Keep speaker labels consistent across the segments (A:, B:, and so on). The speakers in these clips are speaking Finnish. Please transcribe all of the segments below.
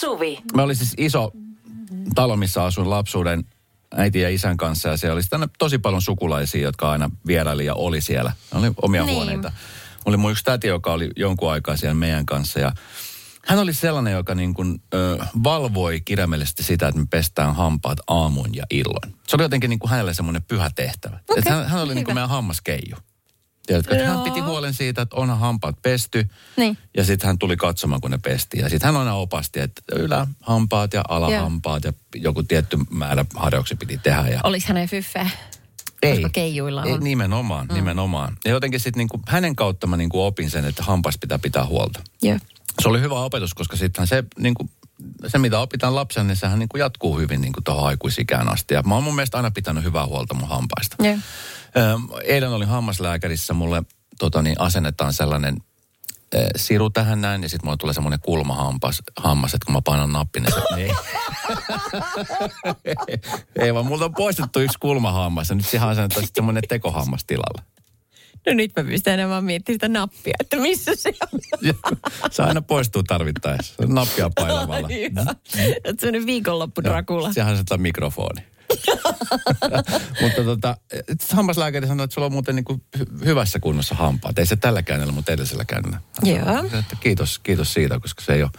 A: Suvi.
B: Me oli siis iso talo, missä asuin lapsuuden äiti ja isän kanssa ja siellä oli tänne tosi paljon sukulaisia, jotka aina vieraili ja oli siellä. Ne oli omia
C: Niin.
B: huoneita. Oli mun yksi täti, joka oli jonkun aikaa siellä meidän kanssa ja hän oli sellainen, joka niin kuin, ö, valvoi kirjaimellisesti sitä, että me pestään hampaat aamun ja illoin. Se oli jotenkin niin kuin hänelle semmoinen pyhä tehtävä. Että hän, hän oli niin kuin meidän hammaskeiju. Tiedätkö, että hän piti huolen siitä, että onhan hampaat pesty.
C: Niin.
B: Ja sitten hän tuli katsomaan, kun ne pestiin. Ja sitten hän aina opasti, että ylähampaat ja alahampaat ja joku tietty määrä harjouksia piti tehdä. Ja
C: Oliko hänen fyffeä? Koska keijuilla
B: ei,
C: on.
B: nimenomaan, mm. nimenomaan. Ja jotenkin sitten niinku, hänen kautta mä niinku opin sen, että hampas pitää pitää huolta.
C: Joo.
B: Se oli hyvä opetus, koska sitten se, niinku, se mitä opitaan lapsen, niin sehän niinku jatkuu hyvin niinku tuohon aikuisikään asti. Ja mä oon mun mielestä aina pitänyt hyvää huolta mun hampaista. Ö, Eilen olin hammaslääkärissä, mulle tota, niin asennetaan sellainen ö, siru tähän näin, ja sitten mulle tulee semmoinen kulmahammas, hammas, että kun mä painan nappin, niin se, niin ei. ei vaan multa on poistettu yksi kulmahammas, ja nyt siihen asennetaan sitten semmoinen tekohammas tilalle.
C: No nyt mä pystyn enää vaan miettimään sitä nappia, että missä se on.
B: Se aina poistuu tarvittaessa. Se Nappia painamalla.
C: Että semmoinen viikonloppu Dracula.
B: Sehän se on mikrofoni. Mutta tota, hammaslääkäri sanoi, että sulla on muuten niin kuin hyvässä kunnossa hampaat. Ei se tällä käännellä, mutta edellisellä käännellä.
C: Joo.
B: Että kiitos, kiitos siitä, koska se ei ole.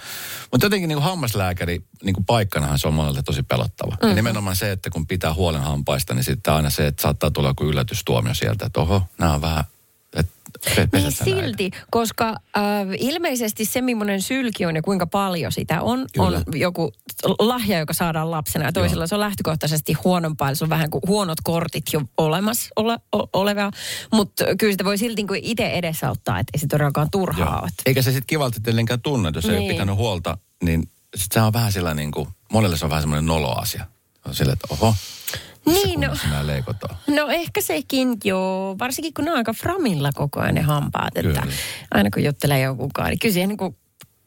B: Mutta jotenkin niin kuin hammaslääkäri niin kuin paikkanahan se on monelle tosi pelottava. Mm-hmm. Ja nimenomaan se, että kun pitää huolen hampaista, niin sitten aina se, että saattaa tulla joku yllätystuomio sieltä, että oho, nämä on vähän,
C: Niin
B: näitä.
C: silti, koska äh, ilmeisesti se, millainen sylki on ja kuinka paljon sitä on,
B: Kyllä.
C: on joku lahja, joka saadaan lapsena. Ja toisilla se on lähtökohtaisesti huonompaa, eli se on vähän kuin huonot kortit jo olemassa ole, o, olevaa. Mutta kyllä sitä voi silti niin kuin itse edesauttaa, että ei se todellakaan turhaa
B: Joo.
C: ole.
B: Eikä se sitten kivalta tietenkään tunne, jos ei ole
C: Niin.
B: pitänyt huolta, niin sit se on vähän sillä niin kuin, monelle se on vähän semmoinen nolo-asia. On sille, että oho,
C: Niin, no.
B: on.
C: No ehkä sekin joo, varsinkin kun ne on aika framilla koko ajan ne hampaat. Että
B: Kyllä.
C: aina kun juttelee jokukaan, niin kyllä siihen niin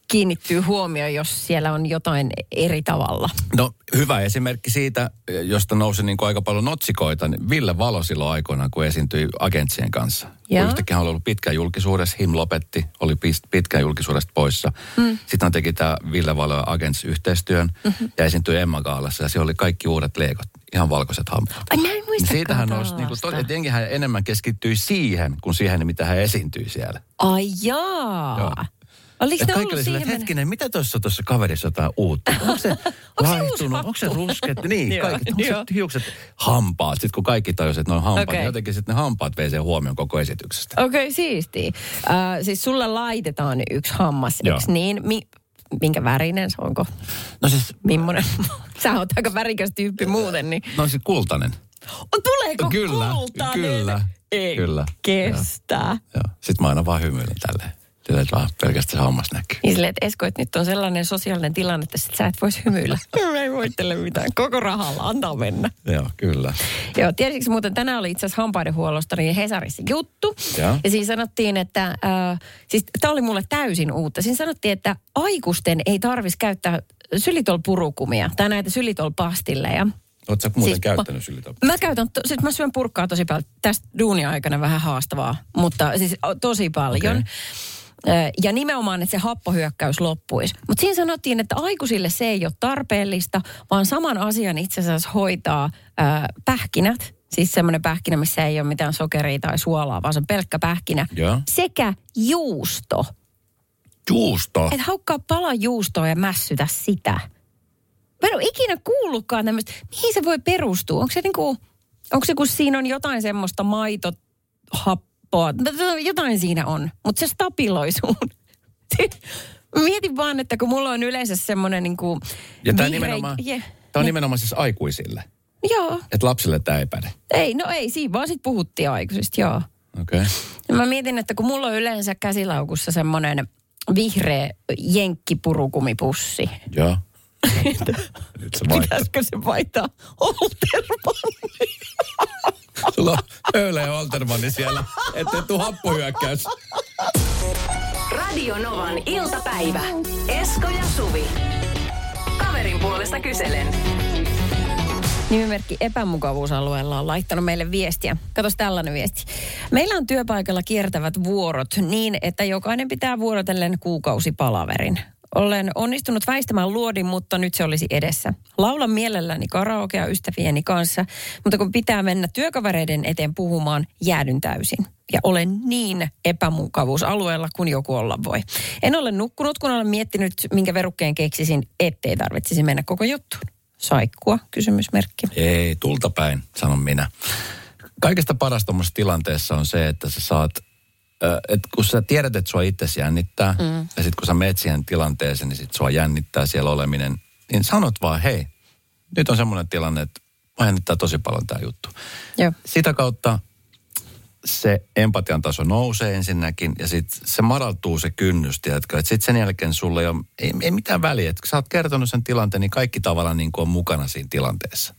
C: kiinnittyy huomio, jos siellä on jotain eri tavalla.
B: No hyvä esimerkki siitä, josta nousi niin kuin aika paljon otsikoita, niin Ville Valo silloin aikoinaan, kun esiintyi agentsien kanssa. Yhtäkkiä hän oli ollut pitkään julkisuudessa, Him lopetti, oli pitkään julkisuudesta poissa. Mm. Sitten hän teki tämä Ville Valo Agents-yhteistyön mm-hmm. ja esiintyi Emma Gaalassa ja siellä oli kaikki uudet leikot, ihan valkoiset hampaat.
C: Ai mä en muistakaan
B: Siitähän nousi, niin kuin, hän enemmän keskittyi siihen, kuin siihen, mitä hän esiintyi siellä.
C: Ai jaa.
B: Joo.
C: Oliko
B: silleen,
C: siihen?
B: että hetkinen, mitä tuossa tuossa kaverissa jotain uutta? Onko se
C: hattu?
B: Onko se rusket? Niin,
C: Joo,
B: kaikki, onko
C: joo.
B: se hiukset hampaat? Sitten kun kaikki tajusivat, että ne on hampaat,
C: Okei.
B: niin jotenkin sitten ne hampaat vei sen huomioon koko esityksestä.
C: Okei, okay, siisti. Äh, siis sulla laitetaan yksi hammas,
B: Joo.
C: eikö niin? Mi- minkä värinen se onko?
B: No siis,
C: Mimmonen? Sä oot aika värikäs tyyppi muuten, niin...
B: no siis kultainen.
C: On, tuleeko
B: Kyllä,
C: kultainen?
B: kyllä,
C: Ei
B: kyllä.
C: kestä.
B: Joo. Sitten mä aina vaan hymyilen tälleen. Että vaan pelkästään hammas näkyy.
C: Niin silleen, että Esko, että nyt on sellainen sosiaalinen tilanne, että sit sä et voisi hymyillä. Mä ei voittele mitään. Koko rahalla, antaa mennä.
B: Joo, kyllä.
C: Joo, tiesitkö muuten, tänään oli itse asiassa hampaidenhuollosta niin Hesarissa juttu.
B: Joo.
C: Ja siinä sanottiin, että, äh, siis tämä oli mulle täysin uutta. Siinä sanottiin, että aikuisten ei tarvitsisi käyttää sylitolpurukumia tai näitä sylitolpastilleja.
B: Oletko sä muuten
C: Siis-
B: käyttänyt sylitoppa?
C: Mä käytän, to, siis mä syön purkkaa tosi paljon. Tästä duunia aikana vähän haastavaa, mutta siis tosi paljon.
B: Okei.
C: Ja nimenomaan, että se happohyökkäys loppuisi. Mutta siinä sanottiin, että aikuisille se ei ole tarpeellista, vaan saman asian itse asiassa hoitaa ö, pähkinät. Siis semmoinen pähkinä, missä ei ole mitään sokeria tai suolaa, vaan se on pelkkä pähkinä.
B: Joo.
C: Sekä juusto.
B: Juusto.
C: Et haukkaa pala juustoa ja mässytä sitä. Mä en ole ikinä kuullutkaan tämmöistä. Mihin se voi perustua? Onko se niinku, onko se kun siinä on jotain semmoista maitohappoa? Jotain siinä on, mutta se stabiloi sun. Mietin vaan, että kun mulla on yleensä semmoinen niinku
B: Ja tämä
C: vihreä-
B: nimenomaan,
C: Je-
B: tää on nimenomaan siis aikuisille.
C: Joo,
B: Että lapsille tämä ei päde.
C: ei, no ei, siinä vaan sit puhuttiin aikuisista, joo.
B: Okei. Okay.
C: Ja mä mietin, että kun mulla on yleensä käsilaukussa semmoinen vihreä jenkkipurukumipussi.
B: Joo. Nyt se vaihtaa.
C: Pitäisikö se vaihtaa Oltermanni?
B: Sulla on Öyle ja Oltermanni siellä, ettei tuu happohyökkäys.
A: Radio Novan iltapäivä. Esko ja Suvi. Kaverin puolesta kyselen.
C: Nimimerkki epämukavuusalueella on laittanut meille viestiä. Katos tällainen viesti. Meillä on työpaikalla kiertävät vuorot niin, että jokainen pitää vuorotellen kuukausipalaverin. Olen onnistunut väistämään luodin, mutta nyt se olisi edessä. Laulan mielelläni karaokea ystävieni kanssa, mutta kun pitää mennä työkavereiden eteen puhumaan, jäädyn täysin. Ja olen niin epämukavuusalueella kuin joku olla voi. En ole nukkunut, kun olen miettinyt, minkä verukkeen keksisin, ettei tarvitsisi mennä koko juttuun. Saikkua, kysymysmerkki.
B: Ei, tulta päin, sanon minä. Kaikesta parasta tuommoisessa tilanteessa on se, että sä saat, että kun sä tiedät, että sua itse jännittää, mm. ja sitten kun sä meet siihen tilanteeseen, niin sit sua jännittää siellä oleminen, niin sanot vaan, hei, nyt on semmoinen tilanne, että mä jännittää tosi paljon tämä juttu.
C: Joo.
B: Sitä kautta se empatian taso nousee ensinnäkin ja sitten se madaltuu se kynnys, tiedätkö. Että sitten sen jälkeen sulle ei, ole, ei, ei mitään väliä. Että kun sä oot kertonut sen tilanteen, niin kaikki tavallaan niin kuin on mukana siinä tilanteessa.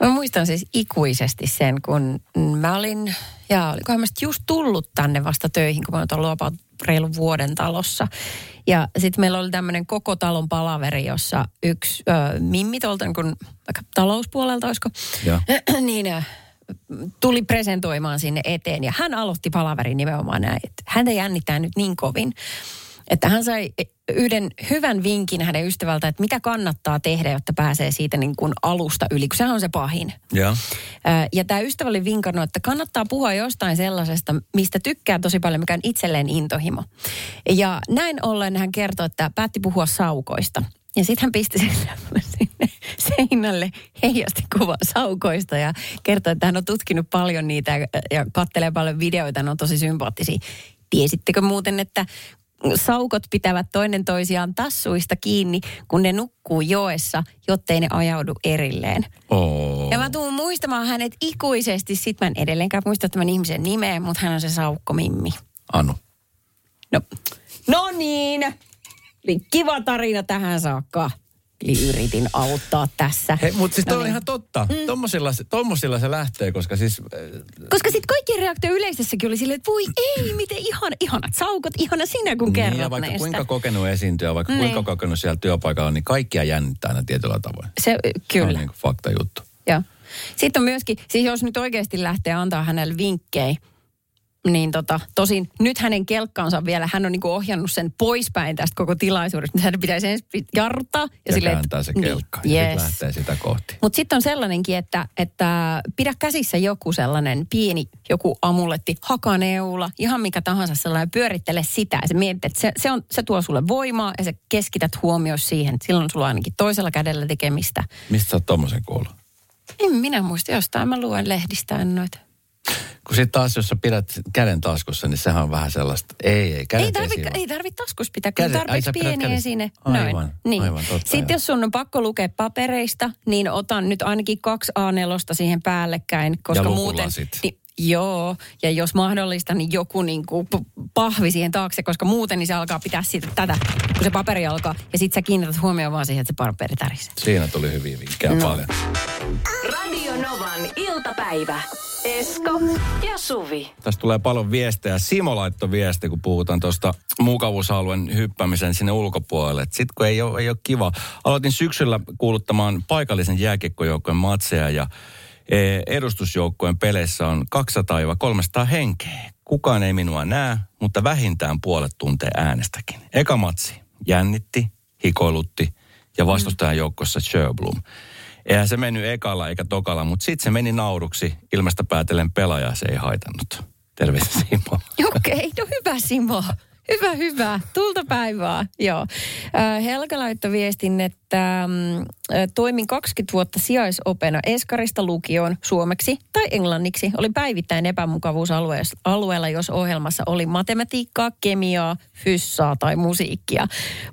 C: Mä muistan siis ikuisesti sen, kun mä olin, ja olikohan mä just tullut tänne vasta töihin, kun mä oon ollut about reilun vuoden talossa. Ja sitten meillä oli tämmöinen koko talon palaveri, jossa yksi ö, mimmi tuolta niin kun, vaikka talouspuolelta, olisiko,
B: Ja.
C: niin ö, tuli presentoimaan sinne eteen. Ja hän aloitti palaverin nimenomaan näin, että häntä jännittää nyt niin kovin, että hän sai yhden hyvän vinkin hänen ystävältä, että mitä kannattaa tehdä, jotta pääsee siitä niin kuin alusta yli, kun sehän on se pahin.
B: Ja.
C: Ja tämä ystävä oli vinkannut, että kannattaa puhua jostain sellaisesta, mistä tykkää tosi paljon, mikä on itselleen intohimo. Ja näin ollen hän kertoi, että päätti puhua saukoista. Ja sitten hän pisti sinne seinälle heijasti kuva saukoista ja kertoi, että hän on tutkinut paljon niitä ja, ja kattelee paljon videoita, ne on tosi sympaattisia. Tiesittekö muuten, että saukot pitävät toinen toisiaan tassuista kiinni, kun ne nukkuu joessa, jottei ne ajaudu erilleen.
B: Oh.
C: Ja mä tuun muistamaan hänet ikuisesti. Sitten mä en edelleenkään muista tämän ihmisen nimeä, mutta hän on se Saukko Mimmi.
B: Anu.
C: No, no niin. Kiva tarina tähän saakka. Eli yritin auttaa tässä.
B: Mutta siis
C: No
B: toi on
C: niin.
B: ihan totta. Mm. Tommosilla, se- tommosilla se lähtee, koska siis... äh,
C: Koska sitten kaikkien reaktio yleisessäkin oli silleen, että voi ei, miten ihana, ihanat saukot, ihana sinä kun kerrot
B: niin, ja vaikka
C: näistä.
B: kuinka kokenut esiintyjä, vaikka
C: Niin.
B: kuinka kokenut siellä työpaikalla, niin kaikkia jännittää aina tietyllä tavoin.
C: Se,
B: Se
C: kyllä.
B: on niin kuin fakta juttu.
C: Joo. Sitten on myöskin, siis jos nyt oikeasti lähtee antaa hänelle vinkkejä, niin tota, tosin nyt hänen kelkkaansa vielä, hän on niinku ohjannut sen poispäin tästä koko tilaisuudesta. Nyt hänen pitäisi ensin jarruttaa.
B: Ja,
C: silleen,
B: kääntää se
C: niin,
B: kelkka ja
C: yes.
B: lähtee sitä kohti.
C: Mutta sitten on sellainenkin, että, että pidä käsissä joku sellainen pieni, joku amuletti, hakaneula, ihan mikä tahansa sellainen, pyörittele sitä. Ja se mietit, että se, se, on, se tuo sulle voimaa ja sä keskität huomioon siihen. Silloin sulla on ainakin toisella kädellä tekemistä.
B: Mistä sä oot tommosen kuullut?
C: En minä muista, jostain mä luen lehdistä noita.
B: Kun sitten taas, jos sä pidät käden taskussa, niin sehän on vähän sellaista, ei, ei, kädet
C: Ei tarvitse ei tarvit taskus pitää, kun
B: Kädet- ai,
C: tarpeeksi
B: sä pidät
C: pieni esine.
B: Aivan,
C: Noin. Niin.
B: aivan, totta,
C: Sitten
B: joo.
C: jos sun on pakko lukea papereista, niin otan nyt ainakin kaksi A4 siihen päällekkäin, koska
B: Ja
C: muuten...
B: lukulasit.
C: Niin, joo, ja jos mahdollista, niin joku niin kuin pahvi siihen taakse, koska muuten niin se alkaa pitää siitä tätä, kun se paperi alkaa. Ja sitten sä kiinnität huomioon vaan siihen, että se paperi tärisee.
B: Siinä tuli hyviä vinkkejä
C: No.
B: paljon.
A: Radio Novan iltapäivä. Esko ja Suvi.
B: Tästä tulee paljon viestejä. Simo laittoi viesti, kun puhutaan tuosta mukavuusalueen hyppäämisen sinne ulkopuolelle. Sitten kun ei ole, ei ole kiva. Aloitin syksyllä kuuluttamaan paikallisen jääkiekkojoukkojen matseja ja eh, edustusjoukkojen peleissä on 200-300 henkeä. Kukaan ei minua näe, mutta vähintään puolet tuntee äänestäkin. Eka matsi jännitti, hikoilutti ja vastustajan joukossa Sherblom. Eihän se mennyt ekalla eikä tokalla, mutta sitten se meni nauruksi. Ilmestä päätellen pelaaja se ei haitannut. Terveisiä Simo.
C: Okei, no hyvä Simo. Hyvä, hyvä. Tulta päivää. Joo. Helga laittoi viestin, että mm, toimin 20 vuotta sijaisopena Eskarista lukioon suomeksi tai englanniksi. Oli päivittäin epämukavuusalueella, jos ohjelmassa oli matematiikkaa, kemiaa, fyssaa tai musiikkia.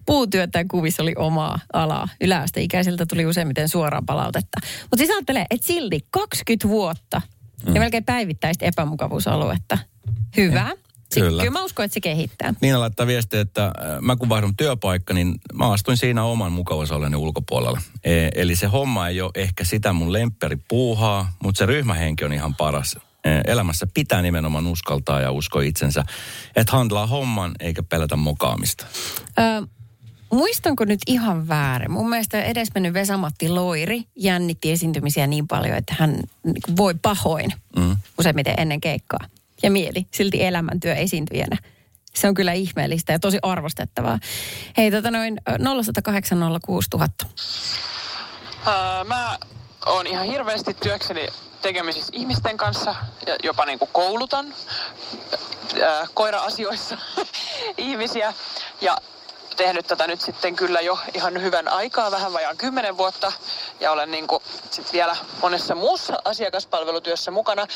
C: Puutyö tai kuvissa oli omaa alaa. Yläasteikäisiltä tuli useimmiten suoraan palautetta. Mutta siis ajattelee, että silti 20 vuotta mm. ja melkein päivittäistä epämukavuusaluetta. Hyvä. Se,
B: Kyllä.
C: kyllä mä uskon, että se kehittää.
B: Niina laittaa viestiä, että äh, mä kun vaihdun työpaikka, niin mä astuin siinä oman mukavuusalueeni ulkopuolella. E- eli se homma ei ole ehkä sitä mun lempperi puuhaa, mutta se ryhmähenki on ihan paras. E- Elämässä pitää nimenomaan uskaltaa ja uskoa itsensä, että handlaa homman eikä pelätä mokaamista.
C: Ö, muistanko nyt ihan väärin? Mun mielestä edesmennyt Vesamatti Loiri jännitti esiintymisiä niin paljon, että hän niin voi pahoin
B: Mm.
C: useimmiten ennen keikkaa. Ja mieli silti elämäntyö esiintyjänä. Se on kyllä ihmeellistä ja tosi arvostettavaa. Hei, tota noin 0108 06000.
D: Öö, mä oon ihan hirveästi työkseni tekemisissä ihmisten kanssa ja jopa niin kuin koulutan öö, koira-asioissa ihmisiä. Ja tehnyt tätä nyt sitten kyllä jo ihan hyvän aikaa, vähän vajaan kymmenen vuotta. Ja olen niin kuin sit vielä monessa muussa asiakaspalvelutyössä mukana.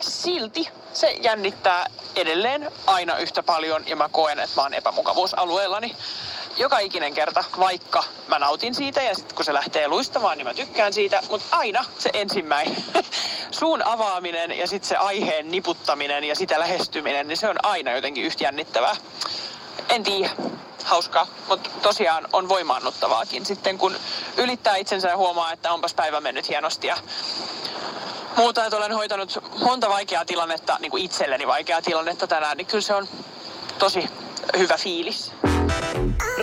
D: Silti se jännittää edelleen aina yhtä paljon ja mä koen, että mä oon epämukavuusalueellani joka ikinen kerta, vaikka mä nautin siitä ja sitten kun se lähtee luistamaan, niin mä tykkään siitä, mutta aina se ensimmäinen suun avaaminen ja sitten se aiheen niputtaminen ja sitä lähestyminen, niin se on aina jotenkin yhtä jännittävää. En tiedä, hauskaa, mutta tosiaan on voimaannuttavaakin sitten, kun ylittää itsensä ja huomaa, että onpas päivä mennyt hienosti ja muuta, että olen hoitanut monta vaikeaa tilannetta, niin kuin itselleni vaikeaa tilannetta tänään, niin kyllä se on tosi hyvä fiilis.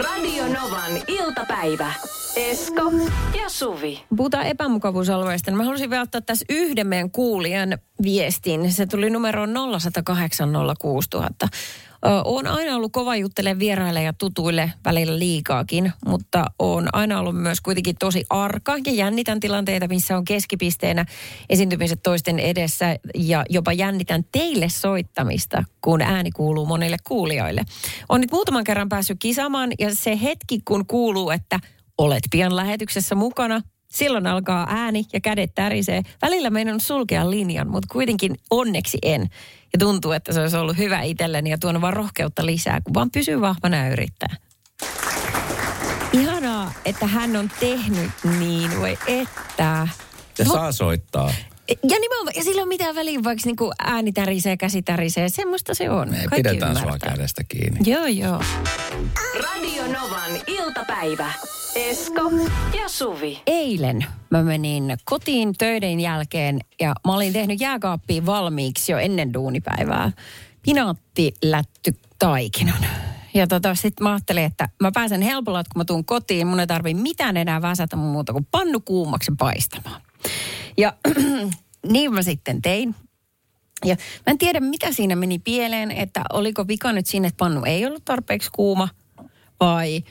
A: Radio Novan iltapäivä. Esko ja Suvi.
C: Puhutaan epämukavuusalueesta. Mä halusin vielä ottaa tässä yhden meidän kuulijan viestin. Se tuli numeroon 0108 06000. Olen aina ollut kova juttele vieraille ja tutuille välillä liikaakin, mutta on aina ollut myös kuitenkin tosi arka ja jännitän tilanteita, missä on keskipisteenä esiintymiset toisten edessä ja jopa jännitän teille soittamista, kun ääni kuuluu monille kuulijoille. On nyt muutaman kerran päässyt kisaamaan ja se hetki, kun kuuluu, että olet pian lähetyksessä mukana, Silloin alkaa ääni ja kädet tärisee. Välillä meidän on sulkea linjan, mutta kuitenkin onneksi en. Ja tuntuu, että se olisi ollut hyvä itselleni ja tuonut vaan rohkeutta lisää, kun vaan pysyy vahvana ja yrittää. Ihanaa, että hän on tehnyt niin, voi että.
B: Ja
C: No-
B: saa soittaa.
C: Ja nimenomaan, ja sillä on mitään väliä, vaikka niinku ääni tärisee, käsi tärisee. Semmoista se on.
B: Me
C: Kaikki
B: pidetään sua
C: ymmärtää.
B: kädestä kiinni.
C: Joo, joo.
A: Radio Novan iltapäivä. Esko ja Suvi.
C: Eilen mä menin kotiin töiden jälkeen ja mä olin tehnyt jääkaappiin valmiiksi jo ennen duunipäivää. Pinaattilätty taikinan. Ja tota, sitten mä ajattelin, että mä pääsen helpolla, että kun mä tuun kotiin, mun ei tarvi mitään enää väsätä muuta kuin pannu kuumaksi paistamaan. Ja niin mä sitten tein. Ja mä en tiedä, mitä siinä meni pieleen, että oliko vika nyt siinä, että pannu ei ollut tarpeeksi kuuma vai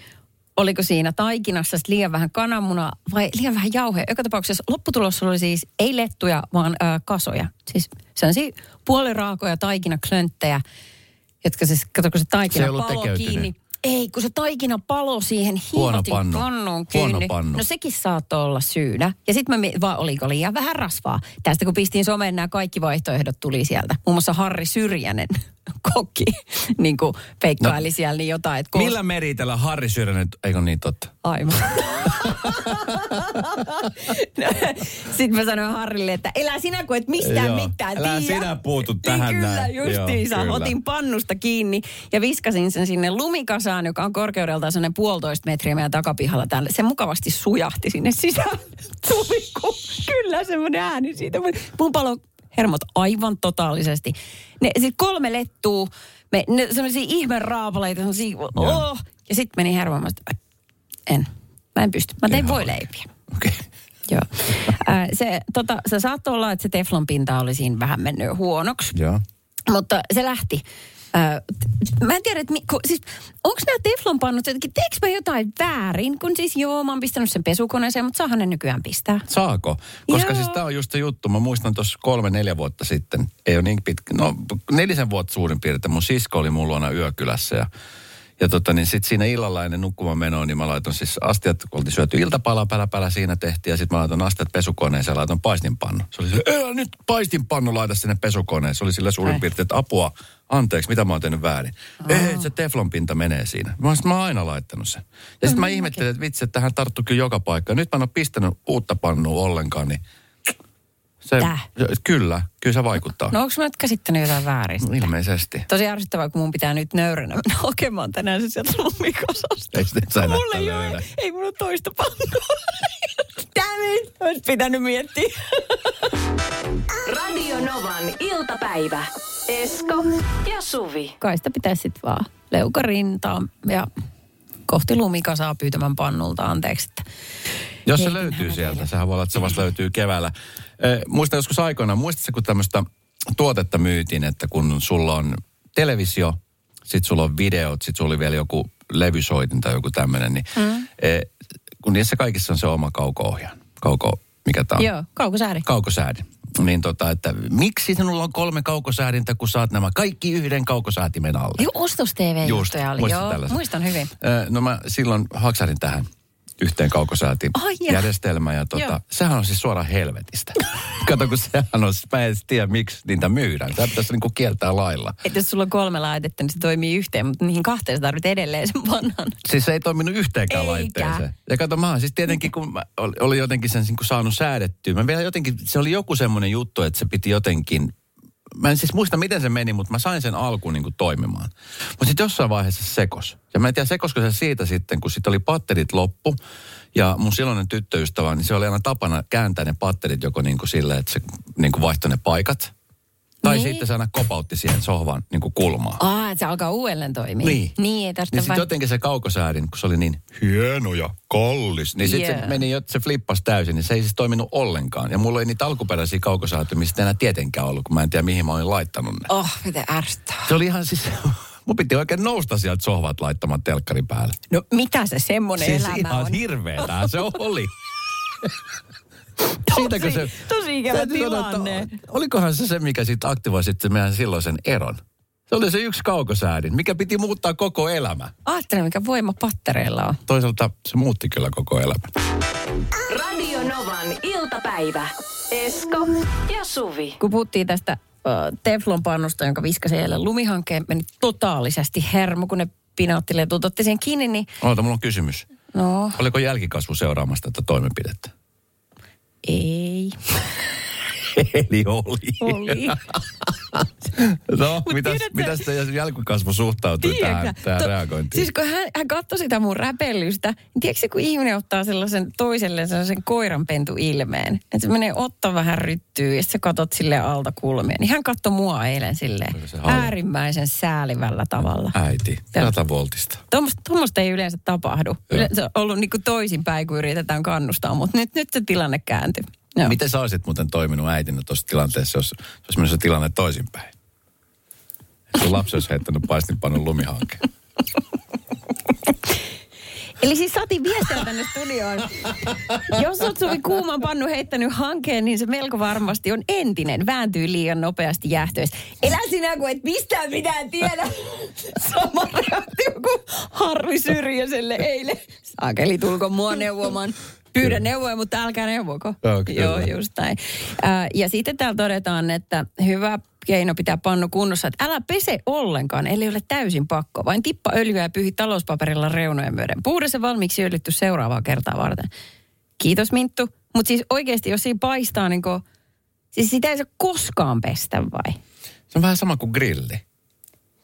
C: oliko siinä taikinassa liian vähän kananmunaa vai liian vähän jauheja. Joka tapauksessa lopputulos oli siis ei lettuja, vaan ö, kasoja. Siis sellaisia puoliraakoja taikinaklönttejä, jotka siis, kato kun se taikina
B: Se
C: palo kiinni. Ei, kun se taikina palo siihen hiivatin
B: pannu.
C: pannuun kiinni.
B: pannu.
C: No sekin saattoi olla syynä. Ja sitten mä, vai oliko liian vähän rasvaa. Tästä kun pistin someen, nämä kaikki vaihtoehdot tuli sieltä. Muun muassa Harri Syrjänen kokki, niin kuin peikkaili no, siellä niin jotain. Että
B: Millä meritellä Harri Syrjänen, eikö niin totta?
C: Aivan. Sitten mä sanoin Harrille, että elä sinä kun et mistään
B: Joo,
C: mitään
B: älä
C: tiedä.
B: sinä puutu
C: Niin
B: tähän
C: Kyllä,
B: näin.
C: justiinsa.
B: Joo, kyllä.
C: Otin pannusta kiinni ja viskasin sen sinne lumikasaan, joka on korkeudeltaan sellainen puolitoista metriä meidän takapihalla täällä. Se mukavasti sujahti sinne sisään. Tuli kyllä semmoinen ääni siitä. Mun palo hermot aivan totaalisesti. Ne sit kolme lettuu, me, ne semmoisia ihme raapaleita, semmosia, oh, ja sitten meni hermomaan, että en. Mä en pysty. Mä tein
B: Ihan
C: voileipiä.
B: Okei. Okay.
C: Joo. Äh, se, tota, se saattoi olla, että se teflon pinta oli siinä vähän mennyt huonoksi,
B: Joo.
C: mutta se lähti. Äh, mä en tiedä, että mi, siis, onko nämä teflon pannut jotenkin, teekö mä jotain väärin? Kun siis joo, mä oon pistänyt sen pesukoneeseen, mutta saahan ne nykyään pistää.
B: Saako? Koska
C: Joo.
B: siis tämä on just se juttu. Mä muistan tuossa kolme, neljä vuotta sitten. Ei ole niin pitkä. No nelisen vuotta suurin piirtein. Mun sisko oli mun luona yökylässä ja ja tota, niin sitten siinä illalla ennen nukkumaan menoa, niin mä laitoin siis astiat, kun oltiin syöty iltapalaa, pälä, pälä siinä tehtiin. Ja sitten mä laitoin astiat pesukoneeseen ja laitoin paistinpannu. Se oli se, ei nyt paistinpannu laita sinne pesukoneeseen. Se oli sillä suurin
C: Ei.
B: piirtein, että apua, anteeksi, mitä mä oon tehnyt väärin. Ei, se teflon pinta menee siinä. Mä, oon, mä oon aina laittanut sen. Ja sitten mä ihmettelin, että vitsi, että hän tarttuu kyllä joka paikkaan. Nyt mä en ole pistänyt uutta pannua ollenkaan, niin se, se- kyllä, kyllä se vaikuttaa.
C: No onko mä nyt käsittänyt jotain väärin?
B: No, ilmeisesti.
C: Tosi ärsyttävää, kun mun pitää nyt nöyränä mennä hakemaan tänään se sieltä Kun
B: näytä
C: Mulle ei, ole, ei mulla ole toista pannua. Damn it! Olisi pitänyt miettiä.
A: Radio Novan iltapäivä. Esko ja Suvi.
C: Kai sitä pitäisi sitten vaan leukarintaan ja kohti lumikasaa pyytämään pannulta anteeksi. Että
B: Jos se
C: Ei,
B: löytyy sieltä,
C: teille.
B: sehän voi olla, että se vasta löytyy keväällä. Eh, muistan joskus aikoinaan, muistatko kun tämmöistä tuotetta myytiin, että kun sulla on televisio, sit sulla on videot, sit sulla oli vielä joku levysoitin tai joku tämmöinen, niin mm. e, kun niissä kaikissa on se oma kauko-ohjaan. Kauko, mikä tää on?
C: Joo, kaukosääri.
B: Kaukosäädin. Niin tota, että miksi sinulla on kolme kaukosäädintä, kun saat nämä kaikki yhden kaukosäätimen alle?
C: Joo, ostos tv
B: Just,
C: oli. Joo,
B: tällaisen?
C: muistan hyvin.
B: Ö, No mä silloin haksarin tähän yhteen kaukosäätin
C: Ai jaa.
B: järjestelmään ja tota,
C: Joo.
B: sehän on siis suoraan helvetistä. Kato, kun sehän on, mä en tiedä miksi niitä myydään. Tämä pitäisi niinku kieltää lailla.
C: Että jos sulla on kolme laitetta, niin se toimii yhteen, mutta niihin kahteen sä tarvitset edelleen sen vanhan.
B: Siis se ei toiminut yhteenkään
C: Eikä.
B: laitteeseen. Ja kato, mä siis tietenkin, kun mä ol- olin jotenkin sen niin saanut säädettyä. Mä vielä jotenkin, se oli joku semmoinen juttu, että se piti jotenkin, mä en siis muista miten se meni, mutta mä sain sen alkuun niin kuin toimimaan. Mutta sitten jossain vaiheessa se sekos. Ja mä en tiedä sekosko se siitä sitten, kun sitten oli patterit loppu. Ja mun silloinen tyttöystävä, niin se oli aina tapana kääntää ne patterit joko niin kuin silleen, että se niin kuin vaihtoi ne paikat. Tai
C: Niin.
B: sitten se aina kopautti siihen sohvan niin kuin kulmaan.
C: Aa, että se alkaa uudelleen toimia.
B: Niin.
C: Niin, ei tarvitse
B: Niin sitten jotenkin se kaukosäädin, kun se oli niin hieno ja kallis, niin sitten se meni, se flippasi täysin, niin se ei siis toiminut ollenkaan. Ja mulla ei niitä alkuperäisiä kaukosäätömiä sitten enää tietenkään ollut, kun mä en tiedä mihin mä olin laittanut ne.
C: Oh, miten ärsyttävää.
B: Se oli ihan siis, mun piti oikein nousta sieltä sohvat laittamaan telkkarin päälle.
C: No mitä se semmoinen
B: Siis
C: elämä
B: ihan
C: on?
B: hirveetä se oli. Siitäkö se...
C: tosi ikävä
B: Täytyy sanoa, että
C: tilanne.
B: Olikohan se se, mikä sitten aktivoi sitten meidän silloisen eron? Se oli se yksi kaukosäädin, mikä piti muuttaa koko elämä.
C: Ajattele, mikä voima pattereilla on.
B: Toisaalta se muutti kyllä koko elämän.
A: Radio Novan iltapäivä. Esko ja Suvi.
C: Kun puhuttiin tästä äh, teflonpannusta, jonka viskasi eilen lumihankkeen, meni totaalisesti hermo, kun ne pinaattiletut otti sen kiinni, niin
B: Oota, mulla on kysymys.
C: no,
B: Oliko jälkikasvu seuraamassa tätä toimenpidettä?
C: Ei.
B: Eli oli.
C: Oli.
B: No, mitäs,
C: tiedätkö-
B: mitäs te jälkikasvu suhtautui tähän,
C: Tiedätkö?
B: tähän
C: To-
B: reagointiin?
C: Siis kun hän, hän katsoi sitä mun räpellystä, niin tiedätkö kun ihminen ottaa sellaisen toiselle sellaisen koiranpentu ilmeen, että se menee ottaa vähän ryttyy ja sä katot sille alta kulmia, niin hän katsoi mua eilen
B: halu?
C: äärimmäisen säälivällä tavalla.
B: Äiti,
C: Joo.
B: sata voltista.
C: Tuommoista, ei yleensä tapahdu.
B: Joo.
C: Se on ollut niin kuin toisinpäin, kun yritetään kannustaa, mutta nyt, nyt se tilanne kääntyi. Joo.
B: Miten sä olisit muuten toiminut äitinä tuossa tilanteessa, jos jos se tilanne toisinpäin? Sun lapsi olisi heittänyt paistinpannun lumihankkeen.
C: Eli siis saatiin viestiä tänne studioon. Jos oot Suvi kuuman pannu heittänyt hankkeen, niin se melko varmasti on entinen. Vääntyy liian nopeasti jäähtöistä. Elä sinä, kun et mistään mitään tiedä. Sama reaktio kuin Harri Syrjäselle eilen. Saakeli, tulko mua neuvomaan. Pyydän neuvoja, mutta älkää neuvoko.
B: Joo, kyllä.
C: Joo, just näin. Ää, ja sitten täällä todetaan, että hyvä keino pitää pannu kunnossa, että älä pese ollenkaan, eli ole täysin pakko. Vain tippa öljyä ja pyhi talouspaperilla reunojen myöden. Puhdassa valmiiksi öljytty seuraavaa kertaa varten. Kiitos Minttu. Mutta siis oikeasti, jos siinä paistaa, niin kuin, siis sitä ei saa koskaan pestä vai?
B: Se on vähän sama kuin grilli.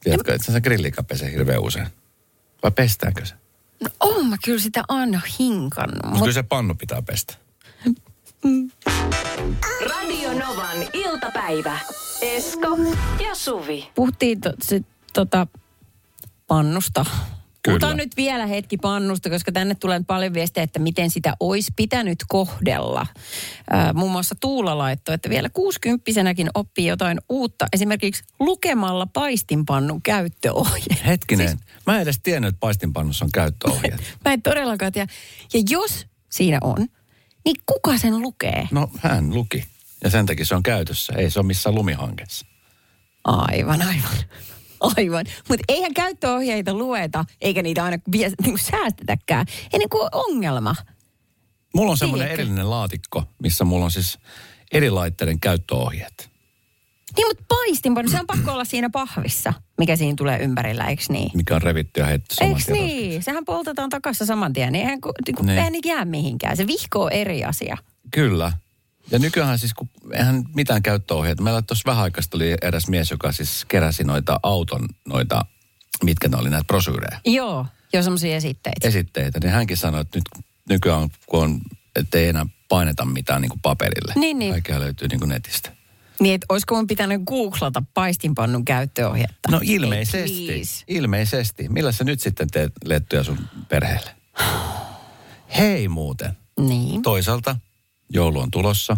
B: Tiedätkö, että se grillikään pesee hirveän usein. Vai pestäänkö se?
C: No oon mä kyllä sitä aina hinkannut.
B: Mutta
C: Mut,
B: kyllä se pannu pitää pestä.
A: Radio Novan iltapäivä. Esko ja Suvi.
C: puhuttiin to, se, tota, pannusta.
B: Kyllä.
C: Puhutaan nyt vielä hetki pannusta, koska tänne tulee paljon viestejä, että miten sitä olisi pitänyt kohdella. Ää, muun muassa Tuula laittoi, että vielä 60 oppii jotain uutta, esimerkiksi lukemalla paistinpannun käyttöohje.
B: Hetkinen, siis... mä en edes tiennyt, että paistinpannussa on käyttöohjeet.
C: Mä en todellakaan tiedä. Ja jos siinä on, niin kuka sen lukee?
B: No, hän luki. Ja sen takia se on käytössä. Ei se ole missään lumihankessa.
C: Aivan, aivan. Aivan. Mutta eihän käyttöohjeita lueta, eikä niitä aina vie, niin säästetäkään. Ennen kuin on ongelma.
B: Mulla on semmoinen erillinen laatikko, missä mulla on siis eri laitteiden käyttöohjeet.
C: Niin, mutta paistinpanu, se on pakko olla siinä pahvissa, mikä siinä tulee ympärillä, eikö niin?
B: Mikä on revitty ja heitetty saman
C: Eikö niin? Sehän poltetaan takassa saman tien. Niin eihän, ku- niin kuin,
B: Niin.
C: eihän jää mihinkään. Se vihko on eri asia.
B: Kyllä. Ja nykyään siis, kun eihän mitään käyttöohjeita. Meillä tuossa vähän aikaa oli eräs mies, joka siis keräsi noita auton, noita, mitkä ne oli, näitä brosyyrejä,
C: Joo, jo semmoisia esitteitä.
B: esitteitä. Niin hänkin sanoi, että nyt nykyään, kun on, että ei enää paineta mitään niin kuin paperille.
C: Niin, niin.
B: Kaikkea löytyy niin kuin netistä.
C: Niin, että olisiko mun pitänyt googlata paistinpannun käyttöohjetta?
B: No
C: Ei,
B: ilmeisesti.
C: please.
B: ilmeisesti. Millä sä nyt sitten teet lettuja sun perheelle? Hei muuten.
C: Niin.
B: Toisaalta joulu on tulossa.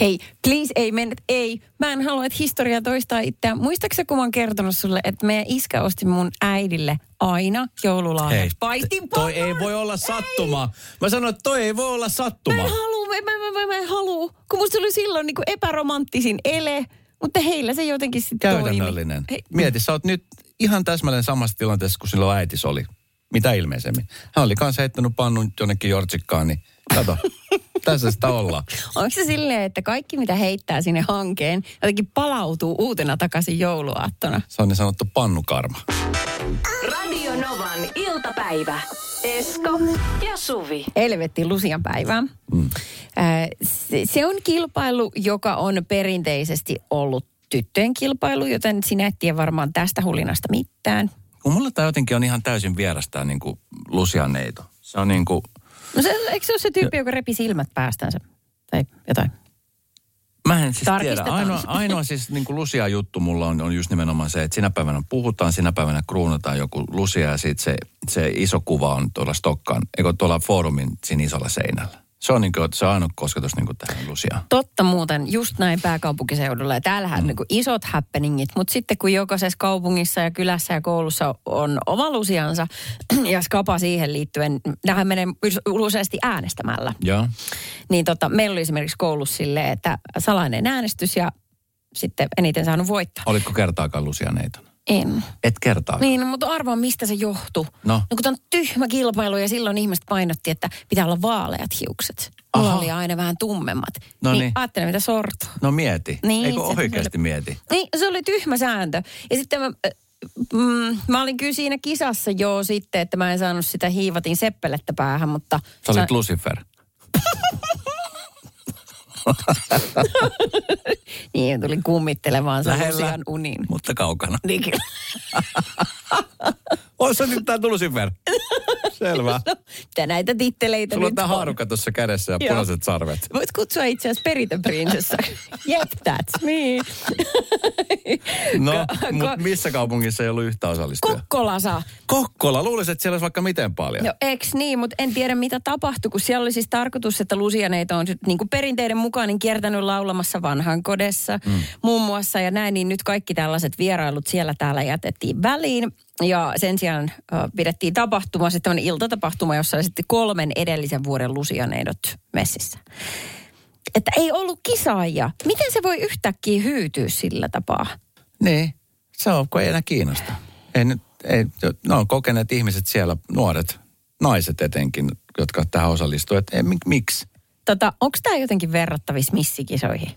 C: Hei, please ei mennä, ei. Mä en halua, että historia toistaa itseään. Muistaakseni, kun mä oon kertonut sulle, että meidän iskä osti mun äidille aina joululahjat. Paistin
B: toi ei voi olla sattuma. Mä sanoin, että toi ei voi olla sattuma.
C: Mä en halua, mä, mä, mä, mä, en halua. Kun musta oli silloin niin kuin epäromanttisin ele, mutta heillä se jotenkin sitten
B: Käytännöllinen. Toimi. Mieti, sä oot nyt ihan täsmälleen samassa tilanteessa kuin silloin äitis oli. Mitä ilmeisemmin. Hän oli kanssa heittänyt pannun jonnekin jortsikkaan, niin kato, tässä sitä ollaan.
C: Onko se silleen, että kaikki mitä heittää sinne hankeen, jotenkin palautuu uutena takaisin jouluaattona?
B: Se on niin sanottu pannukarma.
A: Radio Novan iltapäivä. Esko ja Suvi.
C: Helvetti Lusian päivää. Mm. Se, se on kilpailu, joka on perinteisesti ollut tyttöjen kilpailu, joten sinä et tiedä varmaan tästä hulinasta mitään.
B: Kun mulla tämä jotenkin on ihan täysin vierasta niin kuin neito. Se on niin kuin...
C: No se, eikö se ole se tyyppi, joka repi silmät päästänsä? Tai jotain?
B: Mä en siis tiedä. Ainoa, ainoa siis niin kuin Lusia juttu mulla on, on just nimenomaan se, että sinä päivänä puhutaan, sinä päivänä kruunataan joku Lusia ja sitten se, se iso kuva on tuolla Stokkaan, eikö tuolla foorumin siinä isolla seinällä. Se on, niin kuin, se on ainut kosketus niin kuin tähän Lusiaan.
C: Totta muuten, just näin pääkaupunkiseudulla. Ja täällähän mm. niin kuin isot happeningit, mutta sitten kun jokaisessa kaupungissa ja kylässä ja koulussa on oma Lusiansa ja skapa siihen liittyen, tähän menee useasti äänestämällä.
B: Joo.
C: Niin tota, meillä oli esimerkiksi koulussa silleen, että salainen äänestys ja sitten eniten saanut voittaa.
B: Oliko kertaakaan Lusianeita?
C: En.
B: Et kertaa.
C: Niin, no, mutta arvaa, mistä se johtuu.
B: No.
C: no kun tämä on tyhmä kilpailu ja silloin ihmiset painotti, että pitää olla vaaleat hiukset. Mulla oli aina vähän tummemmat.
B: No niin.
C: niin. Ajattele, mitä sortuu.
B: No mieti.
C: Niin,
B: Eikö oikeasti mieti?
C: Niin, se oli tyhmä sääntö. Ja sitten mä, äh, mm, mä olin kyllä siinä kisassa jo sitten, että mä en saanut sitä hiivatin seppelettä päähän, mutta...
B: Sä olit Lucifer.
C: Niin, tulin kummittelemaan. Lucian uniin.
B: Mutta kaukana.
C: Niin kyllä.
B: Ois se nyt tää Lucifer? Selvä.
C: Mitä näitä titteleitä
B: Sulla on
C: nyt
B: tää
C: on?
B: haarukka tuossa kädessä ja
C: Joo.
B: punaiset sarvet.
C: Voit kutsua itse asiassa perintöprinsessa. Jep, that's me.
B: No,
C: Ko-
B: mutta missä kaupungissa ei ollut yhtä osallistujaa?
C: Kokkola saa.
B: Kokkola. Luulisin, että siellä olisi vaikka miten paljon.
C: No eks niin, mutta en tiedä mitä tapahtui, kun siellä oli siis tarkoitus, että Lusianeita on niin kuin perinteiden mukaan niin kiertänyt laulamassa vanhan kodessa mm. muun muassa ja näin, niin nyt kaikki tällaiset vierailut siellä täällä jätettiin väliin. Ja sen sijaan äh, pidettiin tapahtuma, sitten tämmöinen iltatapahtuma, jossa oli sitten kolmen edellisen vuoden Lusianeidot messissä. Että ei ollut kisaajia. Miten se voi yhtäkkiä hyytyä sillä tapaa?
B: Niin. Se on, kun ei enää kiinnosta. Ei nyt, ei, ne on kokeneet ihmiset siellä, nuoret, naiset etenkin, jotka tähän osallistuvat. Ei, mik, miksi?
C: Tota, onko tämä jotenkin verrattavissa missikisoihin?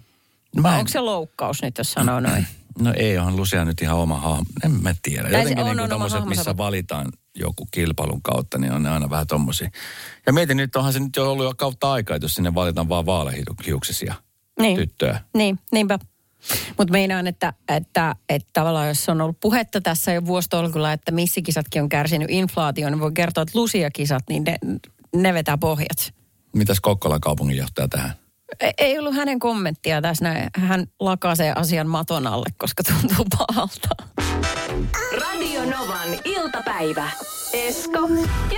B: No mä en-
C: onko se loukkaus nyt, jos sanoo noin?
B: No ei, onhan Lucia nyt ihan oma hahmo. En mä tiedä. Jotenkin
C: on,
B: niin
C: on
B: kuin
C: oma
B: tommoset, missä valitaan joku kilpailun kautta, niin on ne aina vähän tommosia. Ja mietin nyt, onhan se nyt jo ollut jo kautta aikaa, että jos sinne valitaan vaan vaalehiuksisia
C: Niin.
B: tyttöjä.
C: Niin, niinpä. Mutta meinaan, että, että, että tavallaan jos on ollut puhetta tässä jo vuostolkulla, että missikisatkin on kärsinyt inflaation, niin voi kertoa, että lusiakisat, niin ne, ne vetää pohjat.
B: Mitäs Kokkolan kaupunginjohtaja tähän?
C: Ei ollut hänen kommenttia tässä näin. Hän lakasee asian maton alle, koska tuntuu pahalta.
A: Radio Novan iltapäivä. Esko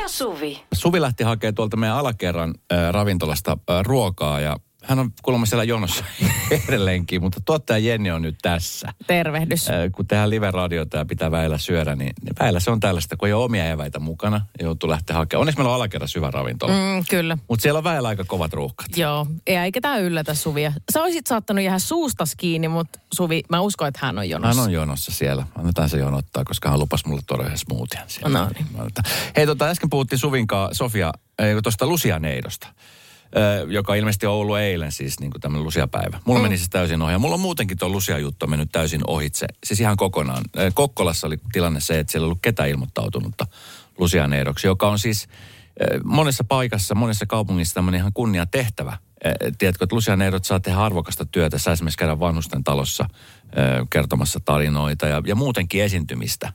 A: ja Suvi.
B: Suvi lähti hakemaan tuolta meidän alakerran äh, ravintolasta äh, ruokaa ja hän on kuulemma siellä jonossa edelleenkin, mutta tuottaja Jenni on nyt tässä.
C: Tervehdys.
B: Äh, kun tehdään live-radiota ja pitää väillä syödä, niin, väillä se on tällaista, kun ei ole omia eväitä mukana, joutuu lähteä hakemaan. Onneksi meillä on alakerrassa hyvä ravintola. Mm.
E: Kyllä.
B: Mutta siellä on väillä aika kovat ruuhkat.
E: Joo, ja eikä tämä yllätä Suvia. Sä olisit saattanut jäädä suustas kiinni, mutta Suvi, mä uskon, että hän on jonossa.
B: Hän on jonossa siellä. Annetaan se jonottaa, koska hän lupasi mulle tuoda yhden smoothien siellä.
E: No niin.
B: Hei, tota, äsken puhuttiin Suvinkaa, Sofia, tuosta Lusianeidosta, joka ilmeisesti on ollut eilen siis niin kuin tämmöinen Lusia-päivä. Mulla mm. meni siis täysin ohi. Ja mulla on muutenkin tuo Lusia-juttu mennyt täysin ohitse. Siis ihan kokonaan. Kokkolassa oli tilanne se, että siellä ei ollut ketään ilmoittautunutta Lusianeidoksi, joka on siis monessa paikassa, monessa kaupungissa tämmöinen ihan kunnia tehtävä. Tiedätkö, että Lusianeidot saa tehdä arvokasta työtä. Sä esimerkiksi käydä vanhusten talossa kertomassa tarinoita ja, ja muutenkin esiintymistä.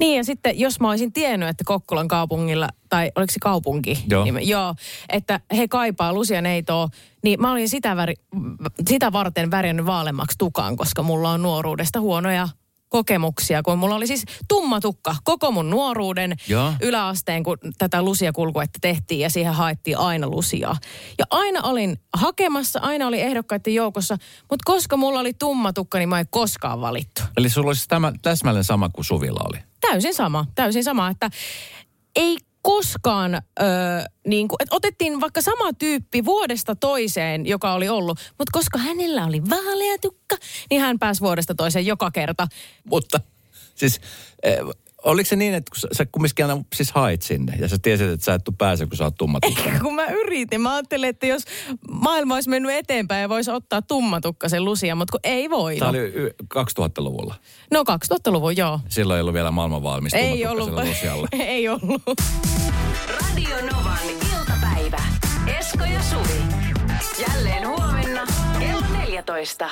E: Niin ja sitten jos mä olisin tiennyt, että Kokkolan kaupungilla, tai oliko se kaupunki?
B: Joo.
E: Niin, joo, että he kaipaa Lusianeitoa, niin mä olin sitä, väri, sitä varten värjännyt vaalemmaksi tukaan, koska mulla on nuoruudesta huonoja kokemuksia, kun mulla oli siis tumma tukka koko mun nuoruuden
B: Joo.
E: yläasteen, kun tätä lusiakulkuetta tehtiin ja siihen haettiin aina lusia. Ja aina olin hakemassa, aina oli ehdokkaiden joukossa, mutta koska mulla oli tumma tukka, niin mä en koskaan valittu.
B: Eli sulla olisi tämä täsmälleen sama kuin Suvilla oli.
E: Täysin sama, täysin sama, että ei koskaan, öö, niin kuin, että otettiin vaikka sama tyyppi vuodesta toiseen, joka oli ollut, mutta koska hänellä oli vaalea tukka, niin hän pääsi vuodesta toiseen joka kerta.
B: Mutta siis, eh, oliko se niin, että kun sä, sä kumminkin aina siis hait sinne ja sä tiesit, että sä et pääse, kun sä oot tummatukkainen?
E: Kun mä yritin, mä ajattelin, että jos maailma olisi mennyt eteenpäin ja voisi ottaa tummatukkasen lusia, mutta kun ei voi.
B: Tämä oli y- 2000-luvulla.
E: No 2000-luvun, joo.
B: Silloin ei ollut vielä maailman valmis
E: Ei ollut.
B: Lusialle.
E: ei ollut.
A: Radio Novan iltapäivä. Esko ja Suvi. Jälleen huomenna kello 14.